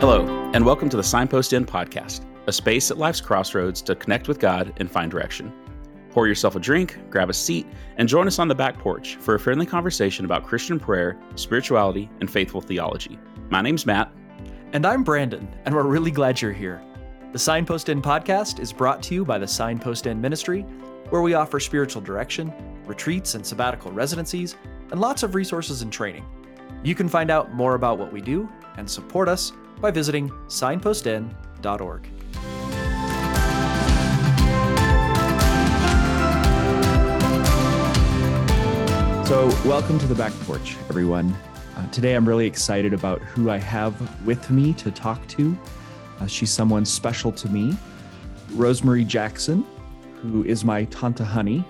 Hello, and welcome to the Signpost Inn podcast, a space at life's crossroads to connect with God and find direction. Pour yourself a drink, grab a seat, and join us on the back porch for a friendly conversation about Christian prayer, spirituality, and faithful theology. My name's Matt. And I'm Brandon, and we're really glad you're here. The Signpost Inn podcast is brought to you by the Signpost Inn Ministry, where we offer spiritual direction, retreats and sabbatical residencies, and lots of resources and training. You can find out more about what we do and support us by visiting signpostinn.org. So, welcome to the back porch, everyone. Uh, today, I'm really excited about who I have with me to talk to. Uh, she's someone special to me, Rose Marie Jackson, who is my Tanta Honey.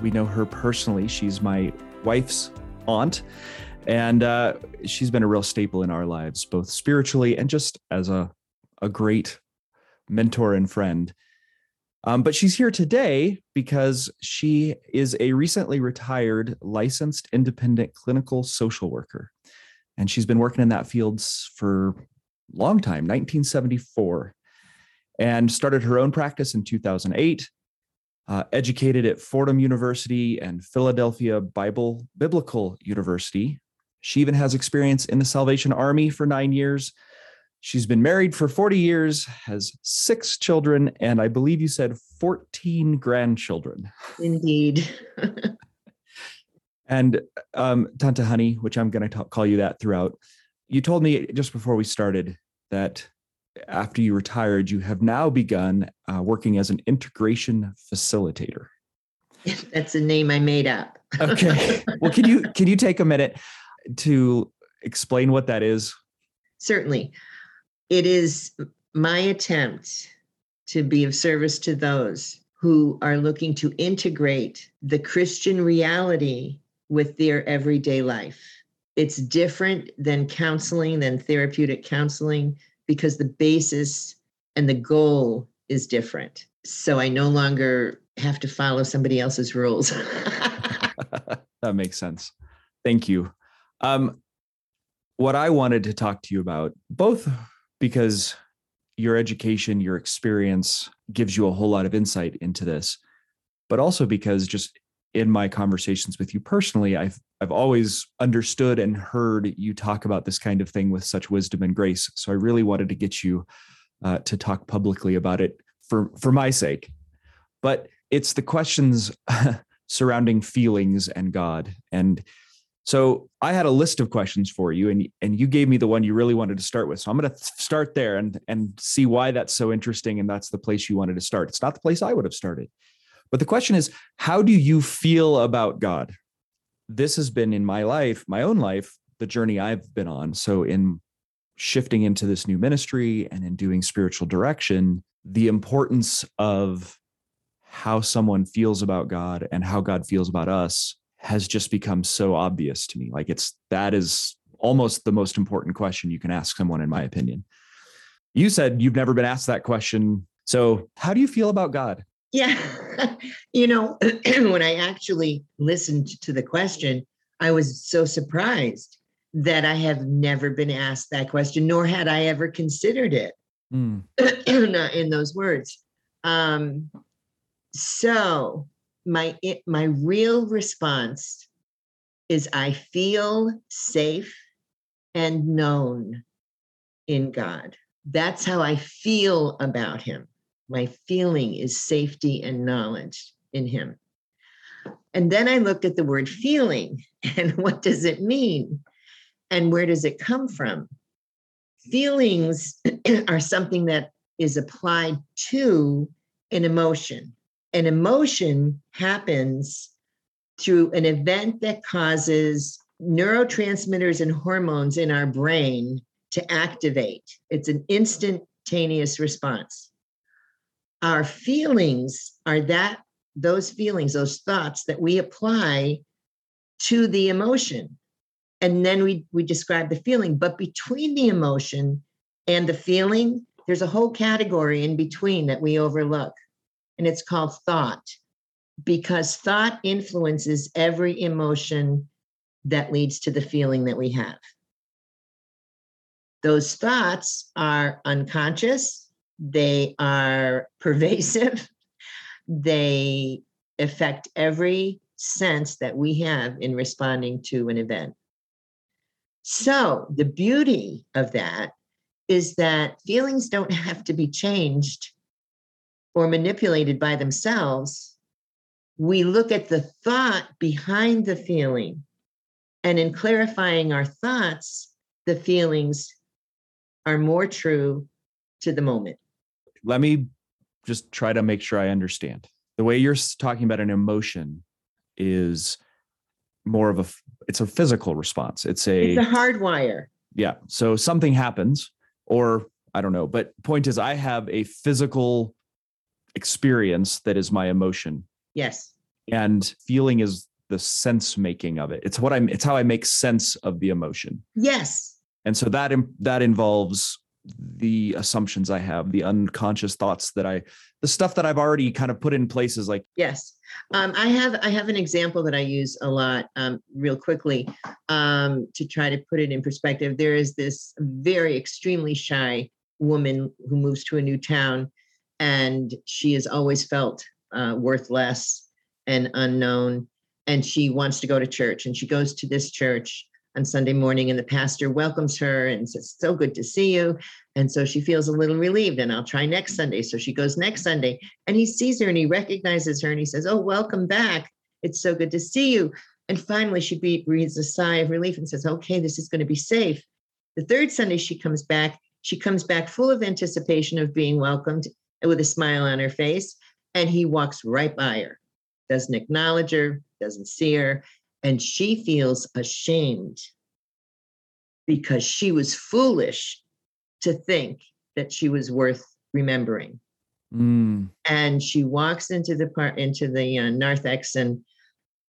We know her personally. She's my wife's aunt, and uh, she's been a real staple in our lives, both spiritually and just as a, a great mentor and friend. Um, but she's here today because she is a recently retired licensed independent clinical social worker. And she's been working in that field for a long time, 1974, and started her own practice in 2008. Uh, educated at Fordham University and Philadelphia Bible Biblical University, she even has experience in the Salvation Army for nine years. She's been married for 40 years, has six children, and I believe you said 14 grandchildren. Indeed. and um, Tanta Honey, which I'm going to call you that throughout, you told me just before we started that after you retired, you have now begun uh, working as an integration facilitator. That's a name I made up. okay. Well, can you can you take a minute? To explain what that is? Certainly. It is my attempt to be of service to those who are looking to integrate the Christian reality with their everyday life. It's different than counseling, than therapeutic counseling, because the basis and the goal is different. So I no longer have to follow somebody else's rules. that makes sense. Thank you. Um, what I wanted to talk to you about, both because your education, your experience gives you a whole lot of insight into this, but also because just in my conversations with you personally, I've I've always understood and heard you talk about this kind of thing with such wisdom and grace. So I really wanted to get you uh, to talk publicly about it for for my sake. But it's the questions surrounding feelings and God and so I had a list of questions for you, and and you gave me the one you really wanted to start with. So I'm going to start there and and see why that's so interesting, and that's the place you wanted to start. It's not the place I would have started, but the question is, how do you feel about God? This has been in my life, my own life, the journey I've been on. So in shifting into this new ministry and in doing spiritual direction, the importance of how someone feels about God and how God feels about us has just become so obvious to me. Like it's that is almost the most important question you can ask someone, in my opinion. You said you've never been asked that question. So, how do you feel about God? Yeah. you know, when I actually listened to the question, I was so surprised that I have never been asked that question, nor had I ever considered it mm. in those words. Um, so, my my real response is I feel safe and known in God. That's how I feel about him. My feeling is safety and knowledge in him. And then I looked at the word feeling and what does it mean? And where does it come from? Feelings are something that is applied to an emotion an emotion happens through an event that causes neurotransmitters and hormones in our brain to activate. It's an instantaneous response. Our feelings are that those feelings, those thoughts that we apply to the emotion. And then we, we describe the feeling. But between the emotion and the feeling, there's a whole category in between that we overlook and it's called thought because thought influences every emotion that leads to the feeling that we have. Those thoughts are unconscious, they are pervasive, they affect every sense that we have in responding to an event. So, the beauty of that is that feelings don't have to be changed or manipulated by themselves. We look at the thought behind the feeling. And in clarifying our thoughts, the feelings are more true to the moment. Let me just try to make sure I understand. The way you're talking about an emotion is more of a it's a physical response. It's a it's a hardwire. Yeah. So something happens or I don't know, but point is I have a physical experience that is my emotion. Yes. And feeling is the sense making of it. It's what I'm it's how I make sense of the emotion. Yes. And so that that involves the assumptions I have, the unconscious thoughts that I, the stuff that I've already kind of put in places like. Yes. Um, I have I have an example that I use a lot, um, real quickly, um, to try to put it in perspective. There is this very extremely shy woman who moves to a new town, and she has always felt uh, worthless and unknown, and she wants to go to church, and she goes to this church, on Sunday morning, and the pastor welcomes her and says, So good to see you. And so she feels a little relieved, and I'll try next Sunday. So she goes next Sunday, and he sees her and he recognizes her and he says, Oh, welcome back. It's so good to see you. And finally, she breathes a sigh of relief and says, Okay, this is going to be safe. The third Sunday she comes back, she comes back full of anticipation of being welcomed with a smile on her face. And he walks right by her, doesn't acknowledge her, doesn't see her. And she feels ashamed because she was foolish to think that she was worth remembering. Mm. And she walks into the part into the uh, narthex and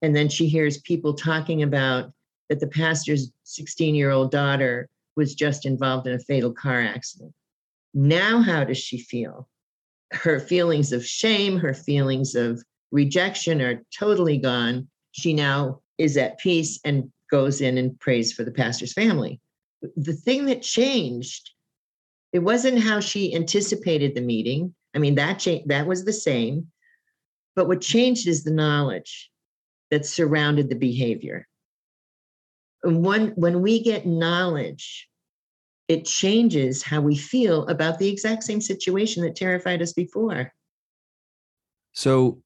and then she hears people talking about that the pastor's 16 year old daughter was just involved in a fatal car accident. Now, how does she feel? Her feelings of shame, her feelings of rejection are totally gone. She now is at peace and goes in and prays for the pastor's family. The thing that changed, it wasn't how she anticipated the meeting. I mean, that cha- that was the same. But what changed is the knowledge that surrounded the behavior. And when, when we get knowledge, it changes how we feel about the exact same situation that terrified us before. So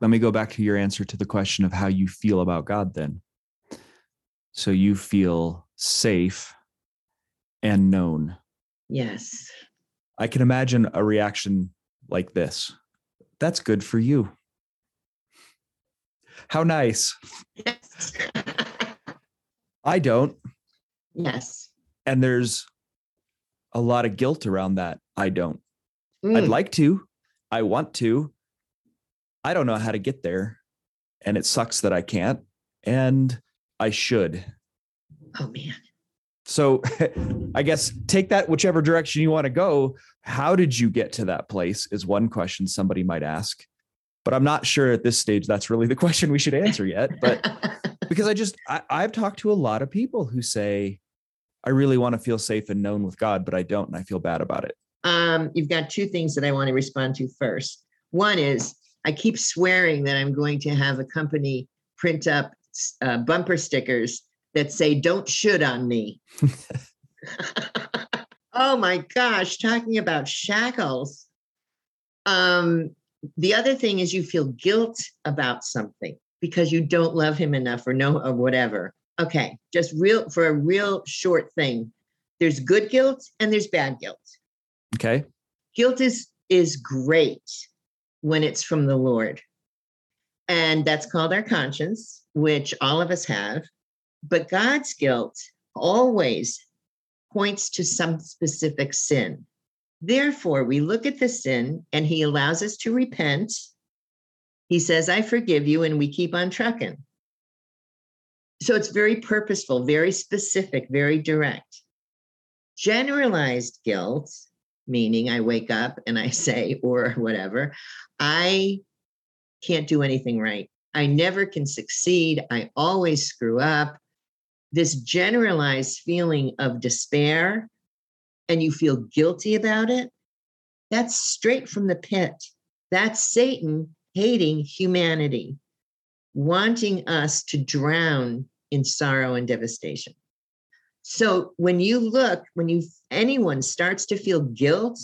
let me go back to your answer to the question of how you feel about God then. So you feel safe and known. Yes. I can imagine a reaction like this. That's good for you. How nice. Yes. I don't. Yes. And there's a lot of guilt around that. I don't. Mm. I'd like to. I want to. I don't know how to get there. And it sucks that I can't. And I should. Oh, man. So I guess take that whichever direction you want to go. How did you get to that place? Is one question somebody might ask. But I'm not sure at this stage that's really the question we should answer yet. But because I just, I, I've talked to a lot of people who say, I really want to feel safe and known with God, but I don't, and I feel bad about it. Um, you've got two things that I want to respond to first. One is I keep swearing that I'm going to have a company print up uh, bumper stickers that say, Don't should on me. oh my gosh, talking about shackles. Um, the other thing is you feel guilt about something because you don't love him enough or no or whatever. Okay, just real for a real short thing. There's good guilt and there's bad guilt. Okay. Guilt is is great when it's from the Lord. And that's called our conscience, which all of us have. But God's guilt always points to some specific sin. Therefore, we look at the sin and he allows us to repent. He says, I forgive you, and we keep on trucking. So it's very purposeful, very specific, very direct. Generalized guilt, meaning I wake up and I say, or whatever, I can't do anything right. I never can succeed. I always screw up. This generalized feeling of despair and you feel guilty about it, that's straight from the pit. That's Satan hating humanity, wanting us to drown in sorrow and devastation. So when you look, when you anyone starts to feel guilt,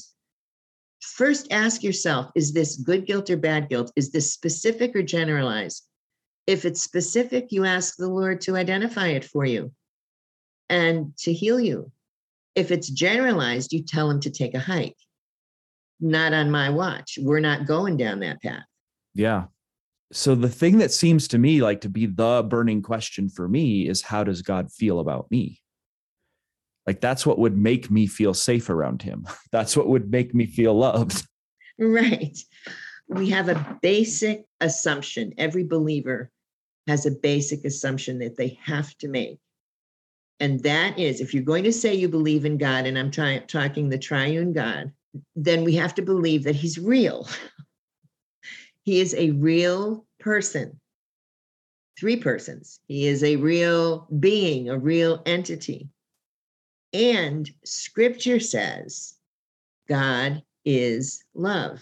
first ask yourself, is this good guilt or bad guilt? Is this specific or generalized? If it's specific, you ask the Lord to identify it for you and to heal you. If it's generalized, you tell him to take a hike. Not on my watch. We're not going down that path. Yeah. So the thing that seems to me like to be the burning question for me is how does God feel about me? Like that's what would make me feel safe around him. That's what would make me feel loved. Right. We have a basic assumption. Every believer has a basic assumption that they have to make. And that is if you're going to say you believe in God, and I'm try- talking the triune God, then we have to believe that he's real. he is a real person, three persons. He is a real being, a real entity. And scripture says God is love.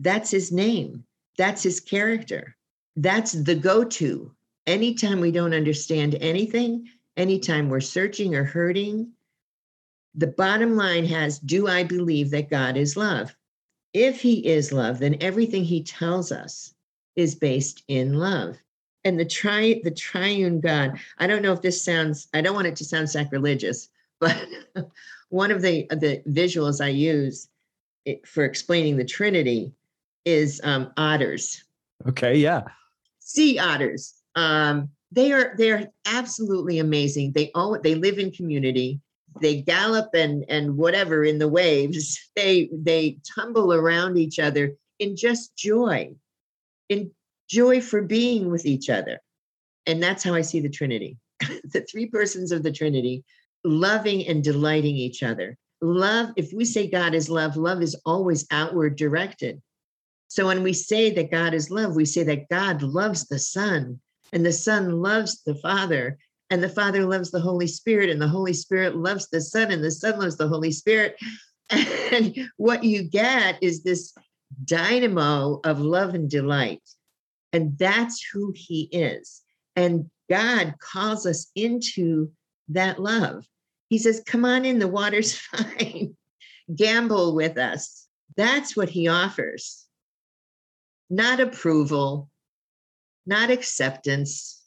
That's his name, that's his character. That's the go to. Anytime we don't understand anything, anytime we're searching or hurting, the bottom line has Do I believe that God is love? If he is love, then everything he tells us is based in love. And the tri the triune God, I don't know if this sounds, I don't want it to sound sacrilegious, but one of the the visuals I use for explaining the Trinity is um, otters. Okay, yeah. Sea otters. Um, they are they're absolutely amazing. They all they live in community. They gallop and and whatever in the waves. They they tumble around each other in just joy, in joy for being with each other, and that's how I see the Trinity. the three persons of the Trinity loving and delighting each other. Love, if we say God is love, love is always outward directed. So when we say that God is love, we say that God loves the Son, and the Son loves the Father, and the Father loves the Holy Spirit, and the Holy Spirit loves the Son, and the Son loves the Holy Spirit. And what you get is this dynamo of love and delight. And that's who He is. And God calls us into that love. He says, Come on in, the water's fine. Gambol with us. That's what he offers. Not approval, not acceptance.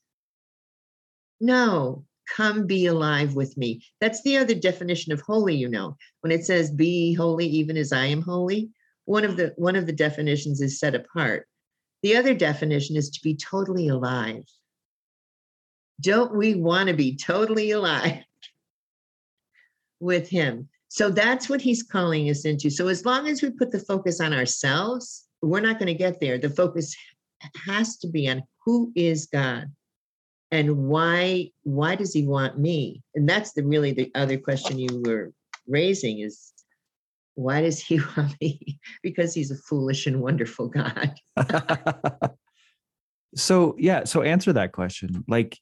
No, come be alive with me. That's the other definition of holy, you know. When it says be holy even as I am holy, one of the one of the definitions is set apart. The other definition is to be totally alive. Don't we want to be totally alive with Him? So that's what He's calling us into. So as long as we put the focus on ourselves, we're not going to get there. The focus has to be on who is God and why why does he want me and that's the really the other question you were raising is why does he want me because he's a foolish and wonderful god so yeah so answer that question like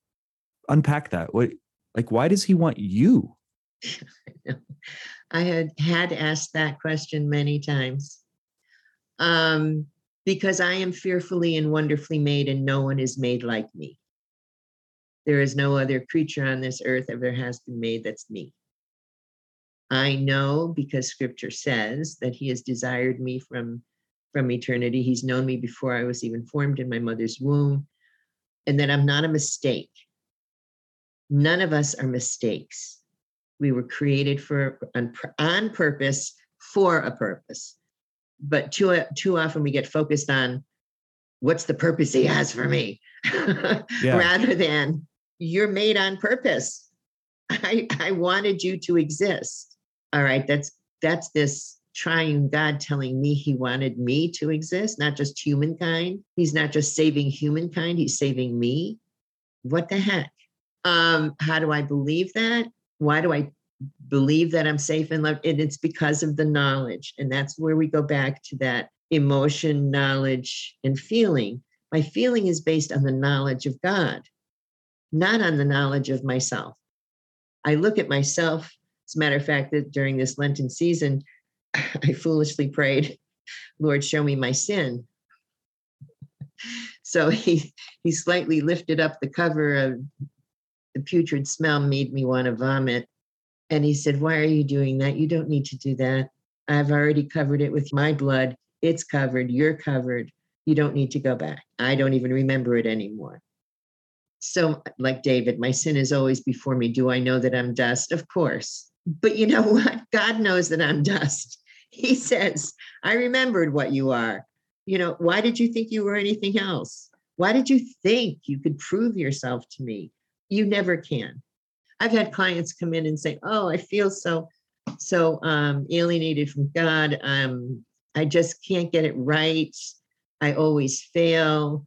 unpack that. What like why does he want you? I had had asked that question many times. Um, because I am fearfully and wonderfully made, and no one is made like me. There is no other creature on this earth ever has been made that's me. I know because scripture says that he has desired me from from eternity. He's known me before I was even formed in my mother's womb, and that I'm not a mistake. None of us are mistakes. We were created for on, on purpose for a purpose. But too, too often we get focused on what's the purpose he has for me yeah. rather than you're made on purpose. I, I wanted you to exist. All right, that's that's this triune God telling me he wanted me to exist, not just humankind. He's not just saving humankind, he's saving me. What the heck? Um, how do I believe that? Why do I believe that I'm safe and loved? And it's because of the knowledge. And that's where we go back to that emotion, knowledge, and feeling. My feeling is based on the knowledge of God, not on the knowledge of myself. I look at myself As a matter of fact, that during this Lenten season, I foolishly prayed, Lord, show me my sin. So he he slightly lifted up the cover of the putrid smell made me want to vomit. And he said, Why are you doing that? You don't need to do that. I've already covered it with my blood. It's covered. You're covered. You don't need to go back. I don't even remember it anymore. So, like David, my sin is always before me. Do I know that I'm dust? Of course. But you know what? God knows that I'm dust. He says, I remembered what you are. You know, why did you think you were anything else? Why did you think you could prove yourself to me? You never can. I've had clients come in and say, "Oh, I feel so so um, alienated from God. Um, I just can't get it right. I always fail."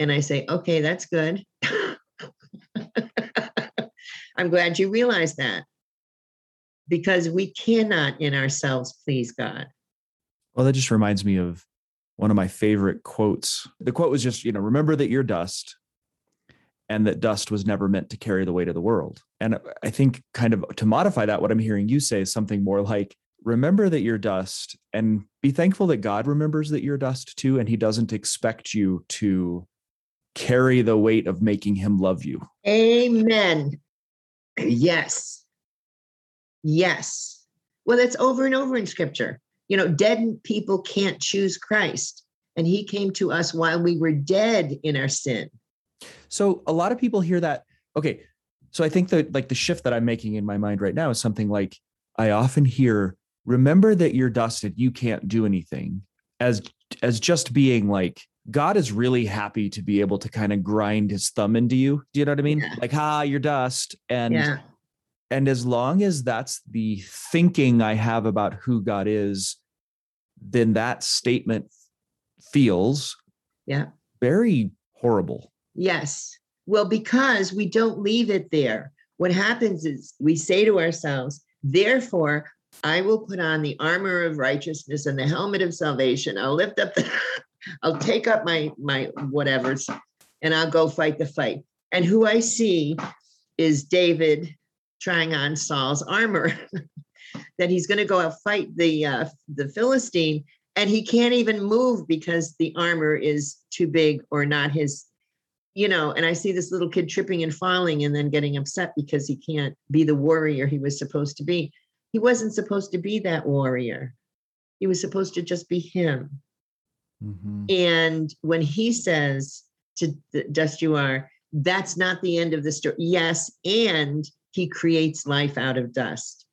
And I say, "Okay, that's good. I'm glad you realize that because we cannot in ourselves please God." Well, that just reminds me of one of my favorite quotes. The quote was just, you know, remember that you're dust and that dust was never meant to carry the weight of the world. And I think, kind of to modify that, what I'm hearing you say is something more like, remember that you're dust and be thankful that God remembers that you're dust too. And he doesn't expect you to carry the weight of making him love you. Amen. Yes. Yes. Well, that's over and over in scripture. You know, dead people can't choose Christ. And he came to us while we were dead in our sin. So a lot of people hear that. Okay. So I think that like the shift that I'm making in my mind right now is something like I often hear, remember that you're dusted, you can't do anything as as just being like God is really happy to be able to kind of grind his thumb into you. Do you know what I mean? Yeah. Like, ha, you're dust. And yeah. and as long as that's the thinking I have about who God is, then that statement feels yeah very horrible yes well because we don't leave it there what happens is we say to ourselves therefore i will put on the armor of righteousness and the helmet of salvation i'll lift up the i'll take up my my whatevers and i'll go fight the fight and who i see is david trying on saul's armor that he's going to go out fight the uh, the Philistine, and he can't even move because the armor is too big or not his. You know, and I see this little kid tripping and falling and then getting upset because he can't be the warrior he was supposed to be. He wasn't supposed to be that warrior. He was supposed to just be him. Mm-hmm. And when he says to Dust You Are, that's not the end of the story. Yes, and he creates life out of dust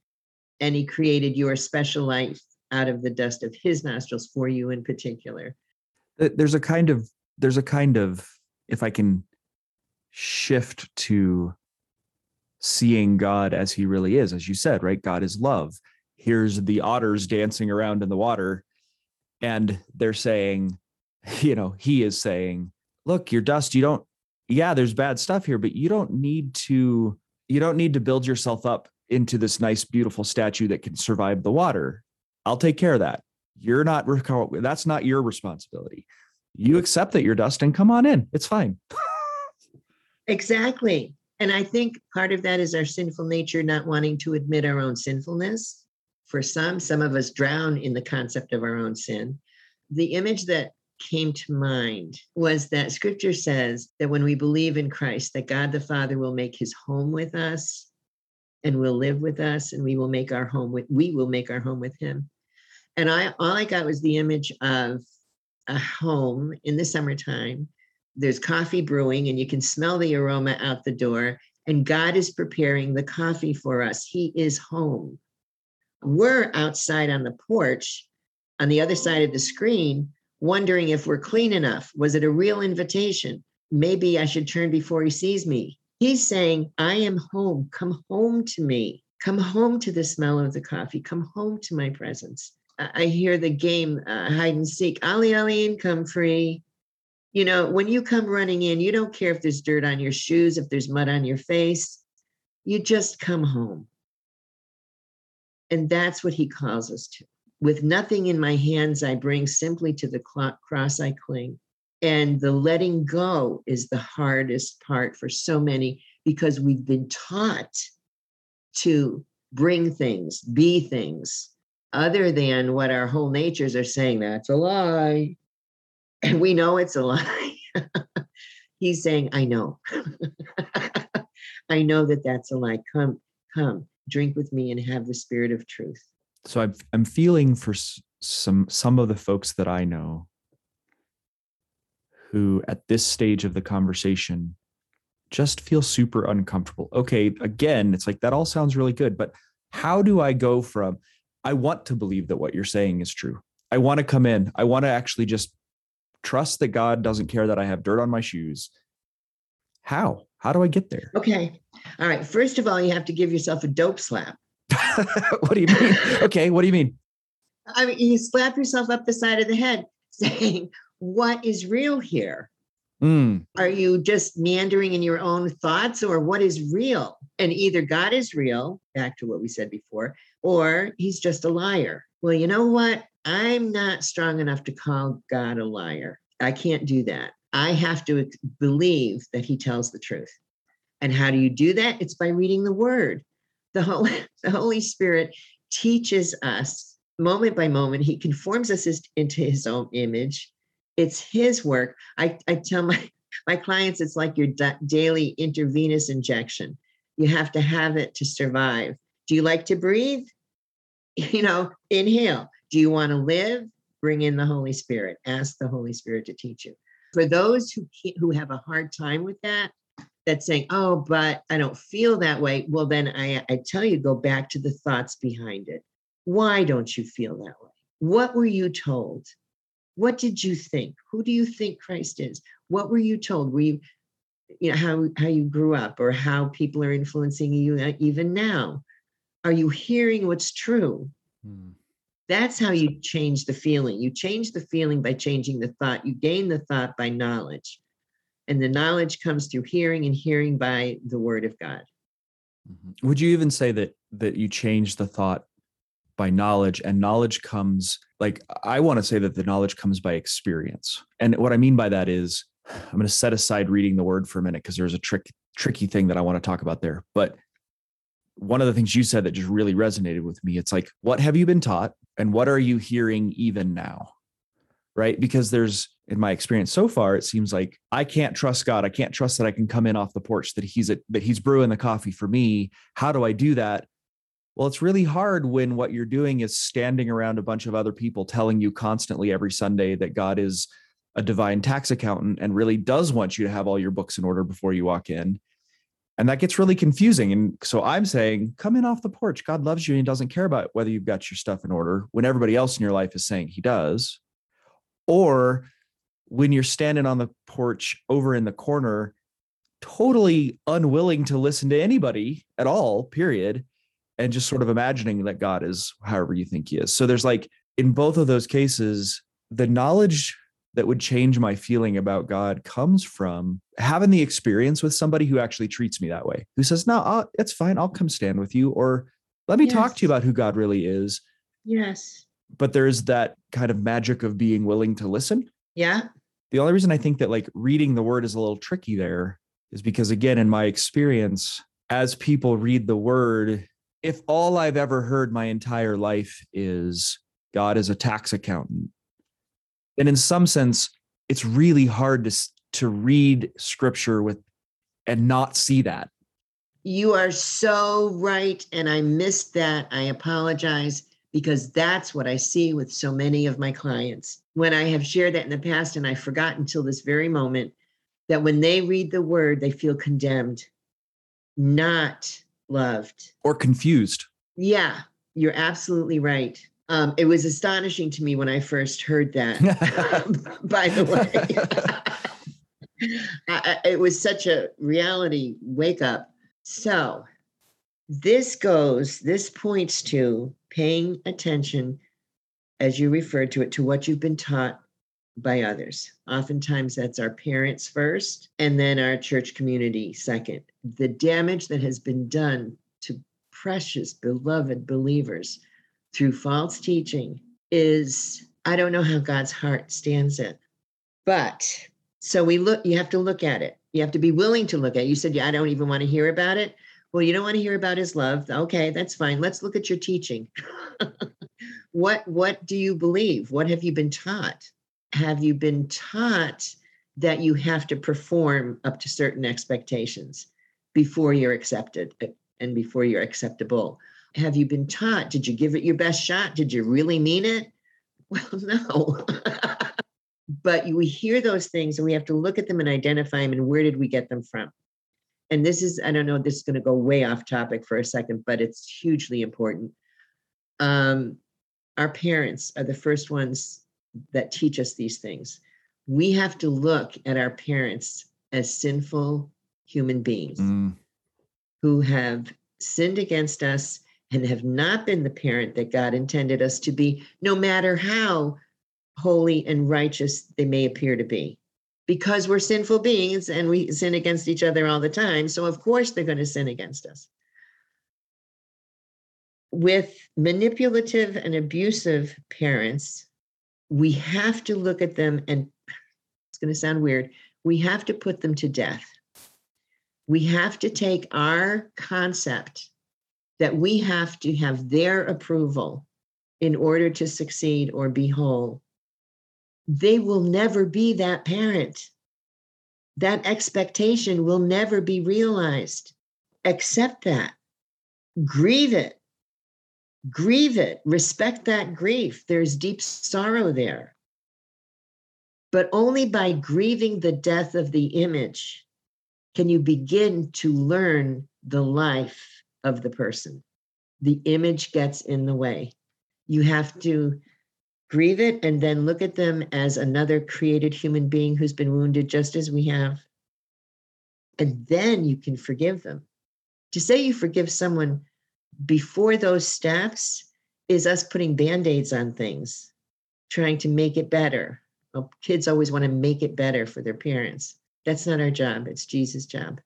and he created your special life out of the dust of his nostrils for you in particular there's a kind of there's a kind of if i can shift to seeing god as he really is as you said right god is love here's the otters dancing around in the water and they're saying you know he is saying look you're dust you don't yeah there's bad stuff here but you don't need to you don't need to build yourself up into this nice, beautiful statue that can survive the water. I'll take care of that. You're not, that's not your responsibility. You accept that you're dust and come on in. It's fine. exactly. And I think part of that is our sinful nature not wanting to admit our own sinfulness. For some, some of us drown in the concept of our own sin. The image that came to mind was that scripture says that when we believe in Christ, that God the Father will make his home with us and will live with us and we will make our home with we will make our home with him. And i all i got was the image of a home in the summertime. There's coffee brewing and you can smell the aroma out the door and god is preparing the coffee for us. He is home we're outside on the porch on the other side of the screen wondering if we're clean enough was it a real invitation maybe i should turn before he sees me He's saying, I am home. Come home to me. Come home to the smell of the coffee. Come home to my presence. I hear the game uh, hide and seek. Ali Ali, come free. You know, when you come running in, you don't care if there's dirt on your shoes, if there's mud on your face. You just come home. And that's what he calls us to. With nothing in my hands, I bring simply to the cross I cling. And the letting go is the hardest part for so many because we've been taught to bring things, be things, other than what our whole natures are saying. That's a lie. And we know it's a lie. He's saying, I know. I know that that's a lie. Come, come, drink with me and have the spirit of truth. So I'm, I'm feeling for some some of the folks that I know who at this stage of the conversation just feel super uncomfortable. Okay, again, it's like that all sounds really good, but how do I go from I want to believe that what you're saying is true. I want to come in. I want to actually just trust that God doesn't care that I have dirt on my shoes. How? How do I get there? Okay. All right. First of all, you have to give yourself a dope slap. what do you mean? Okay. What do you mean? I mean, you slap yourself up the side of the head saying, What is real here? Mm. Are you just meandering in your own thoughts, or what is real? And either God is real, back to what we said before, or he's just a liar. Well, you know what? I'm not strong enough to call God a liar. I can't do that. I have to believe that he tells the truth. And how do you do that? It's by reading the word. The Holy, the Holy Spirit teaches us moment by moment. He conforms us into his own image. It's his work. I, I tell my, my clients it's like your da- daily intravenous injection. You have to have it to survive. Do you like to breathe? You know, inhale. Do you want to live? Bring in the Holy Spirit. Ask the Holy Spirit to teach you. For those who who have a hard time with that, that's saying, "Oh, but I don't feel that way." Well, then I I tell you, go back to the thoughts behind it. Why don't you feel that way? What were you told? What did you think? Who do you think Christ is? What were you told? Were you, you know, how how you grew up, or how people are influencing you uh, even now? Are you hearing what's true? Hmm. That's how you change the feeling. You change the feeling by changing the thought. You gain the thought by knowledge. And the knowledge comes through hearing and hearing by the word of God. Mm-hmm. Would you even say that that you change the thought by knowledge and knowledge comes like I want to say that the knowledge comes by experience. And what I mean by that is I'm going to set aside reading the word for a minute because there's a trick tricky thing that I want to talk about there. But one of the things you said that just really resonated with me, it's like what have you been taught and what are you hearing even now? Right? Because there's in my experience so far it seems like I can't trust God. I can't trust that I can come in off the porch that he's at, that he's brewing the coffee for me. How do I do that? Well, it's really hard when what you're doing is standing around a bunch of other people telling you constantly every Sunday that God is a divine tax accountant and really does want you to have all your books in order before you walk in. And that gets really confusing. And so I'm saying, come in off the porch. God loves you and he doesn't care about whether you've got your stuff in order when everybody else in your life is saying he does. Or when you're standing on the porch over in the corner, totally unwilling to listen to anybody at all, period and just sort of imagining that God is however you think he is. So there's like in both of those cases, the knowledge that would change my feeling about God comes from having the experience with somebody who actually treats me that way, who says, No, I'll, it's fine. I'll come stand with you. Or let me yes. talk to you about who God really is. Yes. But there's that kind of magic of being willing to listen. Yeah. The only reason I think that like reading the word is a little tricky there is because, again, in my experience, as people read the word, if all I've ever heard my entire life is God is a tax accountant, then in some sense, it's really hard to, to read scripture with and not see that. You are so right. And I missed that. I apologize because that's what I see with so many of my clients. When I have shared that in the past, and I forgot until this very moment, that when they read the word, they feel condemned, not loved or confused. Yeah, you're absolutely right. Um, it was astonishing to me when I first heard that. by the way, I, it was such a reality wake up. So, this goes, this points to paying attention, as you referred to it, to what you've been taught by others. Oftentimes, that's our parents first, and then our church community second. The damage that has been done to precious, beloved believers through false teaching is, I don't know how God's heart stands it. But so we look, you have to look at it. You have to be willing to look at it. You said, yeah, I don't even want to hear about it. Well, you don't want to hear about his love. Okay, that's fine. Let's look at your teaching. what what do you believe? What have you been taught? Have you been taught that you have to perform up to certain expectations before you're accepted and before you're acceptable? Have you been taught? Did you give it your best shot? Did you really mean it? Well, no. but we hear those things and we have to look at them and identify them and where did we get them from? And this is, I don't know, this is going to go way off topic for a second, but it's hugely important. Um, our parents are the first ones that teach us these things. We have to look at our parents as sinful human beings mm. who have sinned against us and have not been the parent that God intended us to be, no matter how holy and righteous they may appear to be. Because we're sinful beings and we sin against each other all the time. So, of course, they're going to sin against us. With manipulative and abusive parents, we have to look at them and it's going to sound weird. We have to put them to death. We have to take our concept that we have to have their approval in order to succeed or be whole. They will never be that parent. That expectation will never be realized. Accept that. Grieve it. Grieve it. Respect that grief. There's deep sorrow there. But only by grieving the death of the image can you begin to learn the life of the person. The image gets in the way. You have to grieve it and then look at them as another created human being who's been wounded just as we have. And then you can forgive them. To say you forgive someone before those steps is us putting band aids on things, trying to make it better. Well, kids always want to make it better for their parents. That's not our job, it's Jesus' job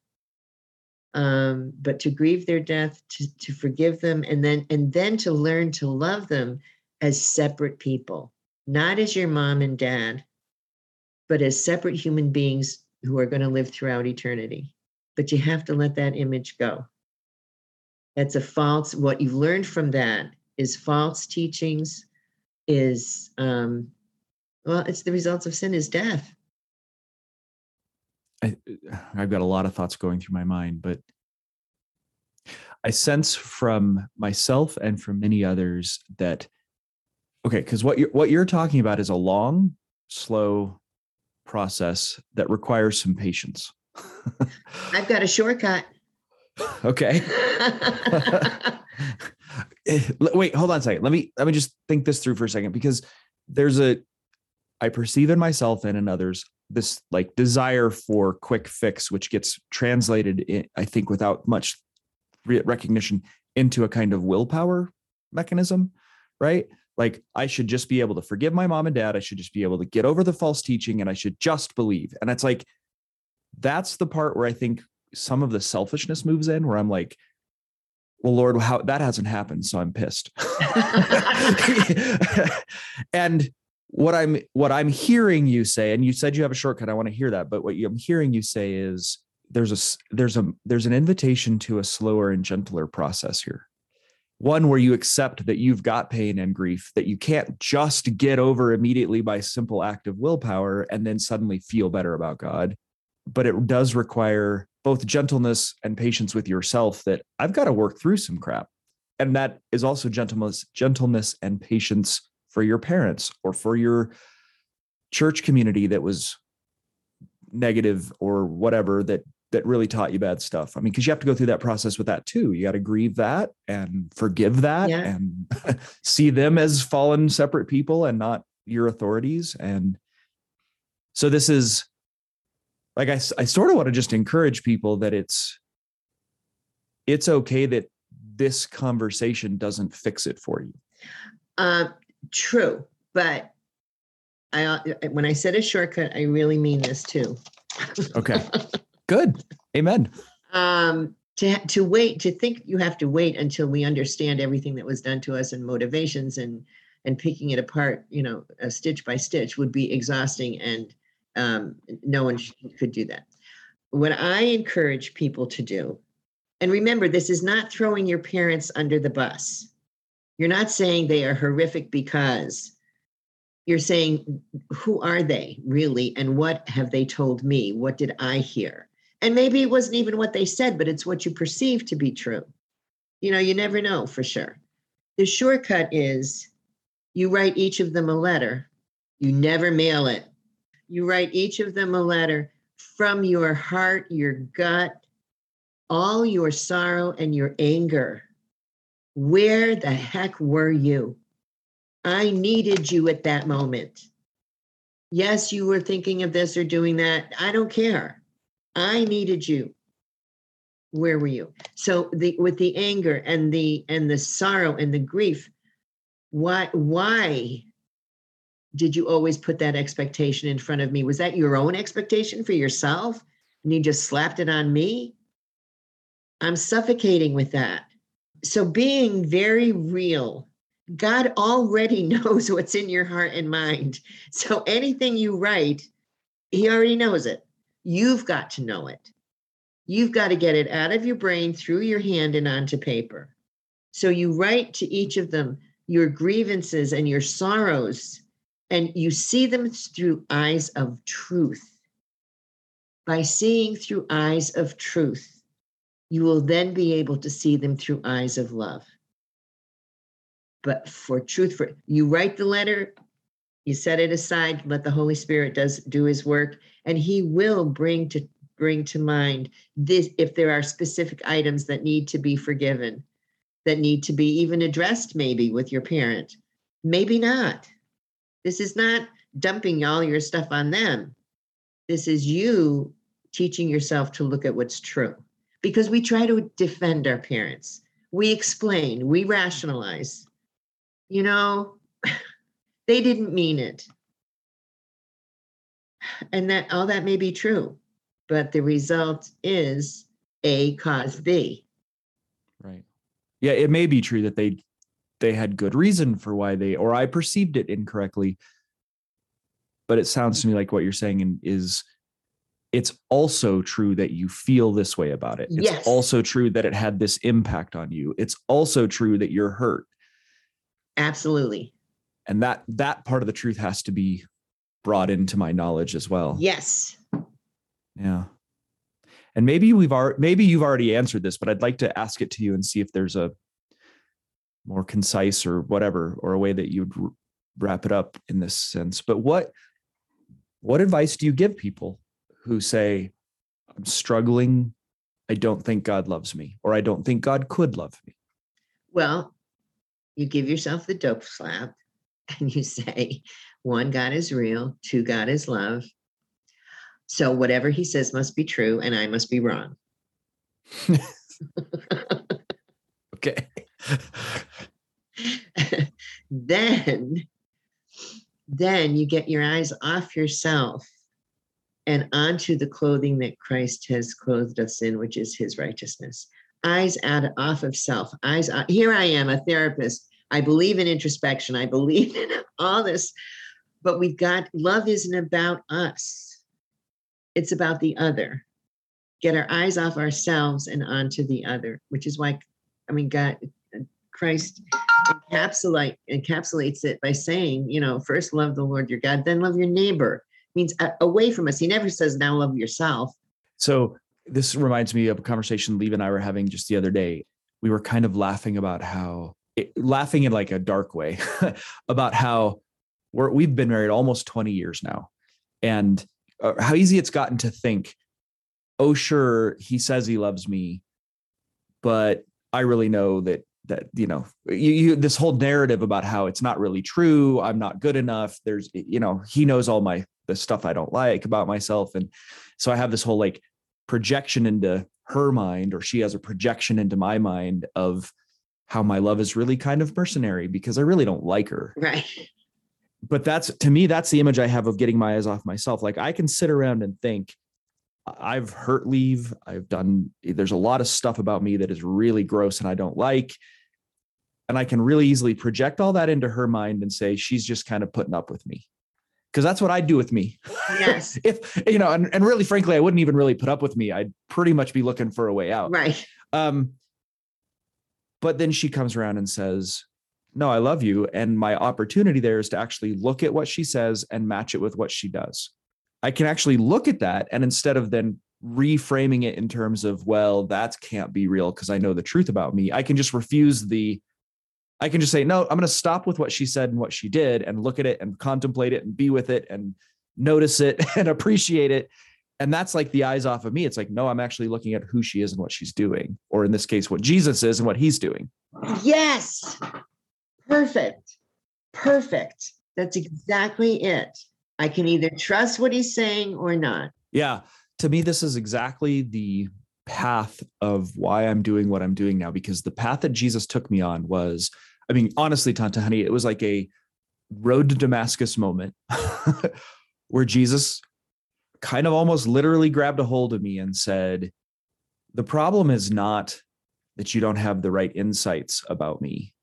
um, but to grieve their death, to, to forgive them, and then and then to learn to love them as separate people, not as your mom and dad, but as separate human beings who are going to live throughout eternity. But you have to let that image go. That's a false. What you've learned from that is false teachings. Is um, well, it's the results of sin is death. I, I've got a lot of thoughts going through my mind, but I sense from myself and from many others that okay, because what you're what you're talking about is a long, slow process that requires some patience. I've got a shortcut. Okay. Eh, wait, hold on a second. Let me let me just think this through for a second because there's a I perceive in myself and in others this like desire for quick fix, which gets translated, in, I think, without much re- recognition into a kind of willpower mechanism, right? Like I should just be able to forgive my mom and dad. I should just be able to get over the false teaching, and I should just believe. And it's like that's the part where I think some of the selfishness moves in, where I'm like, well lord how that hasn't happened so i'm pissed and what I'm what I'm hearing you say, and you said you have a shortcut. I want to hear that, but what I'm hearing you say is there's a there's a there's an invitation to a slower and gentler process here. One where you accept that you've got pain and grief that you can't just get over immediately by simple act of willpower and then suddenly feel better about God. But it does require both gentleness and patience with yourself that I've got to work through some crap. And that is also gentleness, gentleness and patience for your parents or for your church community that was negative or whatever that that really taught you bad stuff. I mean, because you have to go through that process with that too. You got to grieve that and forgive that yeah. and see them as fallen separate people and not your authorities. And so this is like I, I sort of want to just encourage people that it's it's okay that this conversation doesn't fix it for you. Uh, True, but I uh, when I said a shortcut, I really mean this too. okay. Good. Amen. Um to to wait to think you have to wait until we understand everything that was done to us and motivations and and picking it apart, you know, a stitch by stitch would be exhausting and um, no one could do that. What I encourage people to do And remember, this is not throwing your parents under the bus. You're not saying they are horrific because you're saying, who are they really? And what have they told me? What did I hear? And maybe it wasn't even what they said, but it's what you perceive to be true. You know, you never know for sure. The shortcut is you write each of them a letter. You never mail it. You write each of them a letter from your heart, your gut, all your sorrow and your anger. Where the heck were you? I needed you at that moment. Yes, you were thinking of this or doing that. I don't care. I needed you. Where were you? So the with the anger and the and the sorrow and the grief, why why did you always put that expectation in front of me? Was that your own expectation for yourself? And you just slapped it on me? I'm suffocating with that. So being very real God already knows what's in your heart and mind. So anything you write, He already knows it. You've got to know it. You've got to get it out of your brain, through your hand, and onto paper. So you write to each of them your grievances and your sorrows, and you see them through eyes of truth. By seeing through eyes of truth, you will then be able to see them through eyes of love. But for truth for you write the letter you set it aside let the holy spirit does do his work and he will bring to bring to mind this if there are specific items that need to be forgiven that need to be even addressed maybe with your parent. Maybe not. This is not dumping all your stuff on them. This is you teaching yourself to look at what's true because we try to defend our parents we explain we rationalize you know, they didn't mean it. And that all that may be true, but the result is A cause B. Right. Yeah, it may be true that they they had good reason for why they or I perceived it incorrectly. But it sounds to me like what you're saying is it's also true that you feel this way about it. It's yes. also true that it had this impact on you. It's also true that you're hurt. Absolutely. And that that part of the truth has to be brought into my knowledge as well. Yes. Yeah. And maybe we've already maybe you've already answered this, but I'd like to ask it to you and see if there's a more concise or whatever or a way that you'd wrap it up in this sense. But what what advice do you give people who say I'm struggling, I don't think God loves me or I don't think God could love me? Well, you give yourself the dope slap and you say, one, God is real, two, God is love. So whatever he says must be true and I must be wrong. okay. then then you get your eyes off yourself and onto the clothing that Christ has clothed us in, which is his righteousness. Eyes out off of self. Eyes out. here i am a therapist. I believe in introspection. I believe in all this. But we've got love isn't about us. It's about the other. Get our eyes off ourselves and onto the other which is why i mean god christ encapsulate encapsulates it by saying you know first love the lord your god then love your neighbor means uh, away from us he never says now love yourself so this reminds me of a conversation Lee and I were having just the other day. We were kind of laughing about how, it, laughing in like a dark way, about how we're, we've been married almost 20 years now. And uh, how easy it's gotten to think, oh, sure, he says he loves me, but I really know that that you know you, you, this whole narrative about how it's not really true i'm not good enough there's you know he knows all my the stuff i don't like about myself and so i have this whole like projection into her mind or she has a projection into my mind of how my love is really kind of mercenary because I really don't like her. Right. But that's to me, that's the image I have of getting my eyes off myself. Like I can sit around and think, I've hurt leave. I've done, there's a lot of stuff about me that is really gross and I don't like. And I can really easily project all that into her mind and say, she's just kind of putting up with me. Because that's what I'd do with me. Yes. if you know, and, and really frankly, I wouldn't even really put up with me. I'd pretty much be looking for a way out. Right. Um, but then she comes around and says, No, I love you. And my opportunity there is to actually look at what she says and match it with what she does. I can actually look at that. And instead of then reframing it in terms of, well, that can't be real because I know the truth about me, I can just refuse the, I can just say, no, I'm going to stop with what she said and what she did and look at it and contemplate it and be with it and notice it and appreciate it and that's like the eyes off of me it's like no i'm actually looking at who she is and what she's doing or in this case what jesus is and what he's doing Yes. Perfect. Perfect. That's exactly it. I can either trust what he's saying or not. yeah to me this is exactly the path of why i'm doing what i'm doing now because the path that jesus took me on was i mean honestly tanta honey it was like a road to damascus moment where jesus kind of almost literally grabbed a hold of me and said the problem is not that you don't have the right insights about me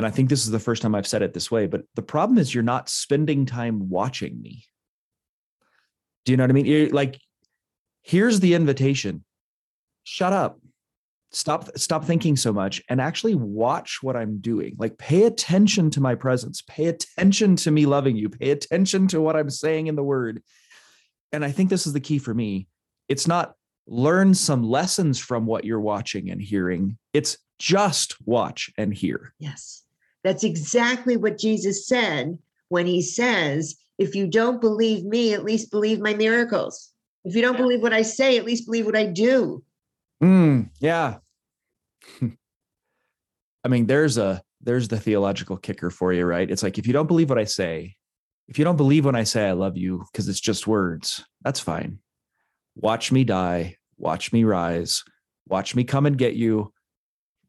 and I think this is the first time I've said it this way, but the problem is you're not spending time watching me. Do you know what I mean? You're like, here's the invitation. Shut up. Stop stop thinking so much and actually watch what I'm doing. Like pay attention to my presence. Pay attention to me loving you. Pay attention to what I'm saying in the word. And I think this is the key for me. It's not learn some lessons from what you're watching and hearing. It's just watch and hear. Yes. That's exactly what Jesus said when he says, if you don't believe me, at least believe my miracles. If you don't believe what I say, at least believe what I do. Mm, yeah. I mean, there's a there's the theological kicker for you, right? It's like if you don't believe what I say, if you don't believe when I say I love you because it's just words, that's fine. Watch me die, watch me rise, watch me come and get you.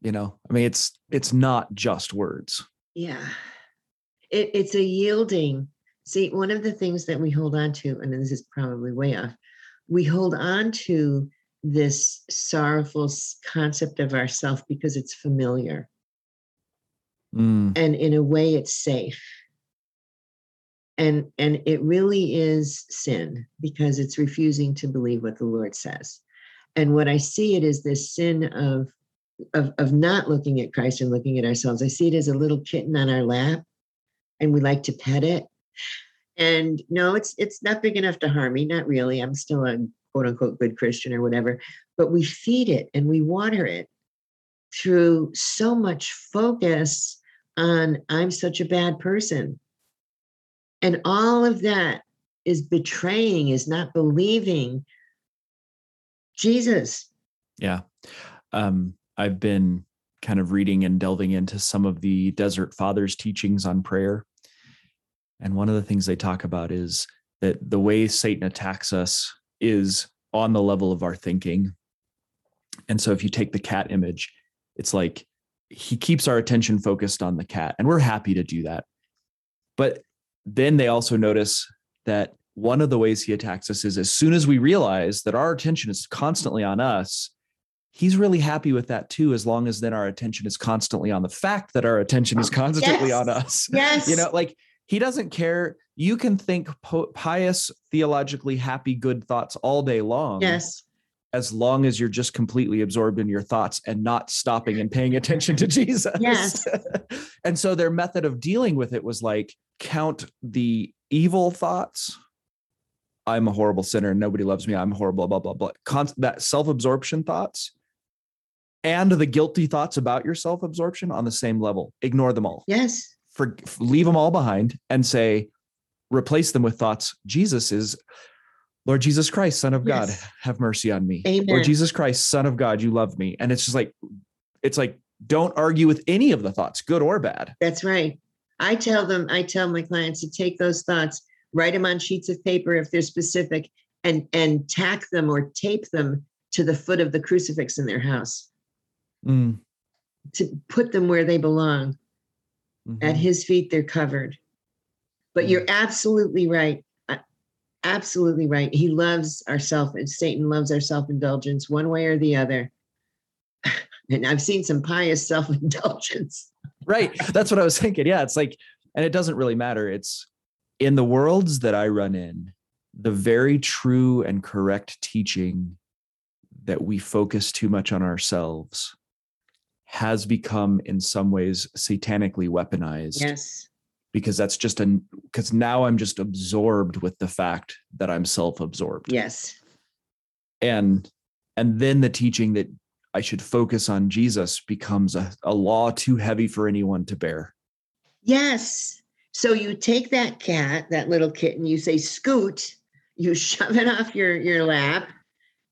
You know, I mean, it's it's not just words. Yeah. It, it's a yielding. See, one of the things that we hold on to, and this is probably way off, we hold on to this sorrowful concept of ourself because it's familiar. Mm, and in a way it's safe. And and it really is sin because it's refusing to believe what the lord says. And what i see it is this sin of of of not looking at christ and looking at ourselves. I see it as a little kitten on our lap and we like to pet it. And no it's it's not big enough to harm me not really. I'm still a quote unquote good christian or whatever but we feed it and we water it through so much focus on I'm such a bad person. And all of that is betraying, is not believing Jesus. yeah. Um, I've been kind of reading and delving into some of the Desert Fathers teachings on prayer. And one of the things they talk about is that the way Satan attacks us is on the level of our thinking. And so if you take the cat image, it's like he keeps our attention focused on the cat, and we're happy to do that. But then they also notice that one of the ways he attacks us is as soon as we realize that our attention is constantly on us, he's really happy with that too, as long as then our attention is constantly on the fact that our attention is ah, constantly Yes. on us. Yes. You know, like he doesn't care. You can think po- pious, theologically happy, good thoughts all day long. Yes. As long as you're just completely absorbed in your thoughts and not stopping and paying attention to Jesus. Yes. and so their method of dealing with it was like count the evil thoughts. I'm a horrible sinner nobody loves me. I'm horrible, blah, blah, blah. Con- that self absorption thoughts and the guilty thoughts about your self absorption on the same level. Ignore them all Yes. For leave them all behind and say replace them with thoughts jesus is lord jesus christ son of god Yes. have mercy on me Amen. lord jesus christ son of god you love me and it's just like it's like don't argue with any of the thoughts good or bad That's right. I tell them, I tell my clients to take those thoughts, write them on sheets of paper if they're specific, and and tack them or tape them to the foot of the crucifix in their house Mm, to put them where they belong. At mhm. his feet, they're covered. But you're absolutely right. Absolutely right. He loves our self, and Satan loves our self indulgence one way or the other. And I've seen some pious self indulgence. right that's what i was thinking yeah it's like and it doesn't really matter it's in the worlds that I run in, the very true and correct teaching that we focus too much on ourselves has become in some ways satanically weaponized. Yes. Because that's just a because now I'm just absorbed with the fact that I'm self-absorbed. Yes. And and then the teaching that I should focus on Jesus becomes a, a law too heavy for anyone to bear. Yes. So you take that cat, that little kitten, you say scoot, you shove it off your, your lap,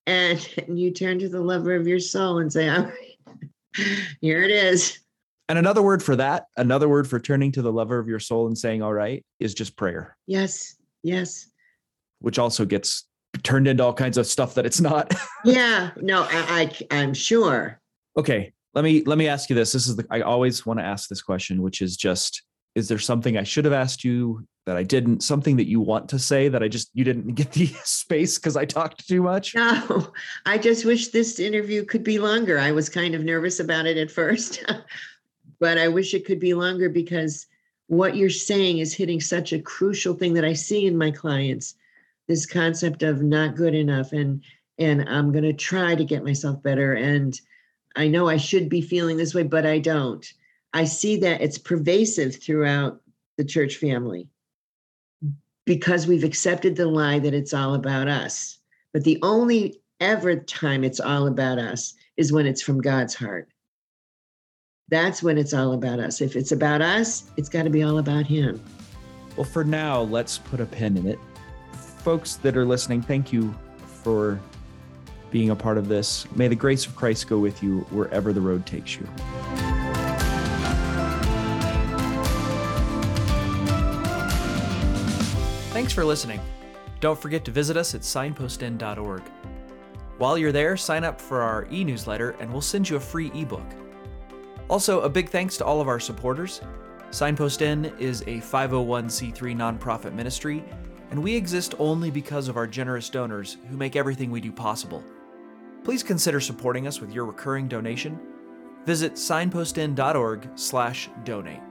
and you turn to the lover of your soul and say, right, here it is. And another word for that, another word for turning to the lover of your soul and saying, All right, is just prayer. Yes. Yes. Which also gets turned into all kinds of stuff that it's not. yeah. No, I, I I'm sure. Okay. Let me let me ask you this. This is the I always want to ask this question, which is just is there something I should have asked you that I didn't? Something that you want to say that I just you didn't get the space because I talked too much? No, I just wish this interview could be longer. I was kind of nervous about it at first, but I wish it could be longer because what you're saying is hitting such a crucial thing that I see in my clients. This concept of not good enough and and I'm going to try to get myself better and I know I should be feeling this way but I don't I see that it's pervasive throughout the church family because we've accepted the lie that it's all about us. But the only ever time it's all about us is when it's from God's heart. That's when it's all about us. If it's about us, it's got to be all about Him. Well, for now, let's put a pin in it. Folks that are listening, thank you for being a part of this. May the grace of Christ go with you wherever the road takes you. Thanks for listening. Don't forget to visit us at signpostinn.org. While you're there, sign up for our e newsletter and we'll send you a free ebook. Also, a big thanks to all of our supporters. Signpost is a 501c3 nonprofit ministry, and we exist only because of our generous donors who make everything we do possible. Please consider supporting us with your recurring donation. Visit signpostinn.org/donate.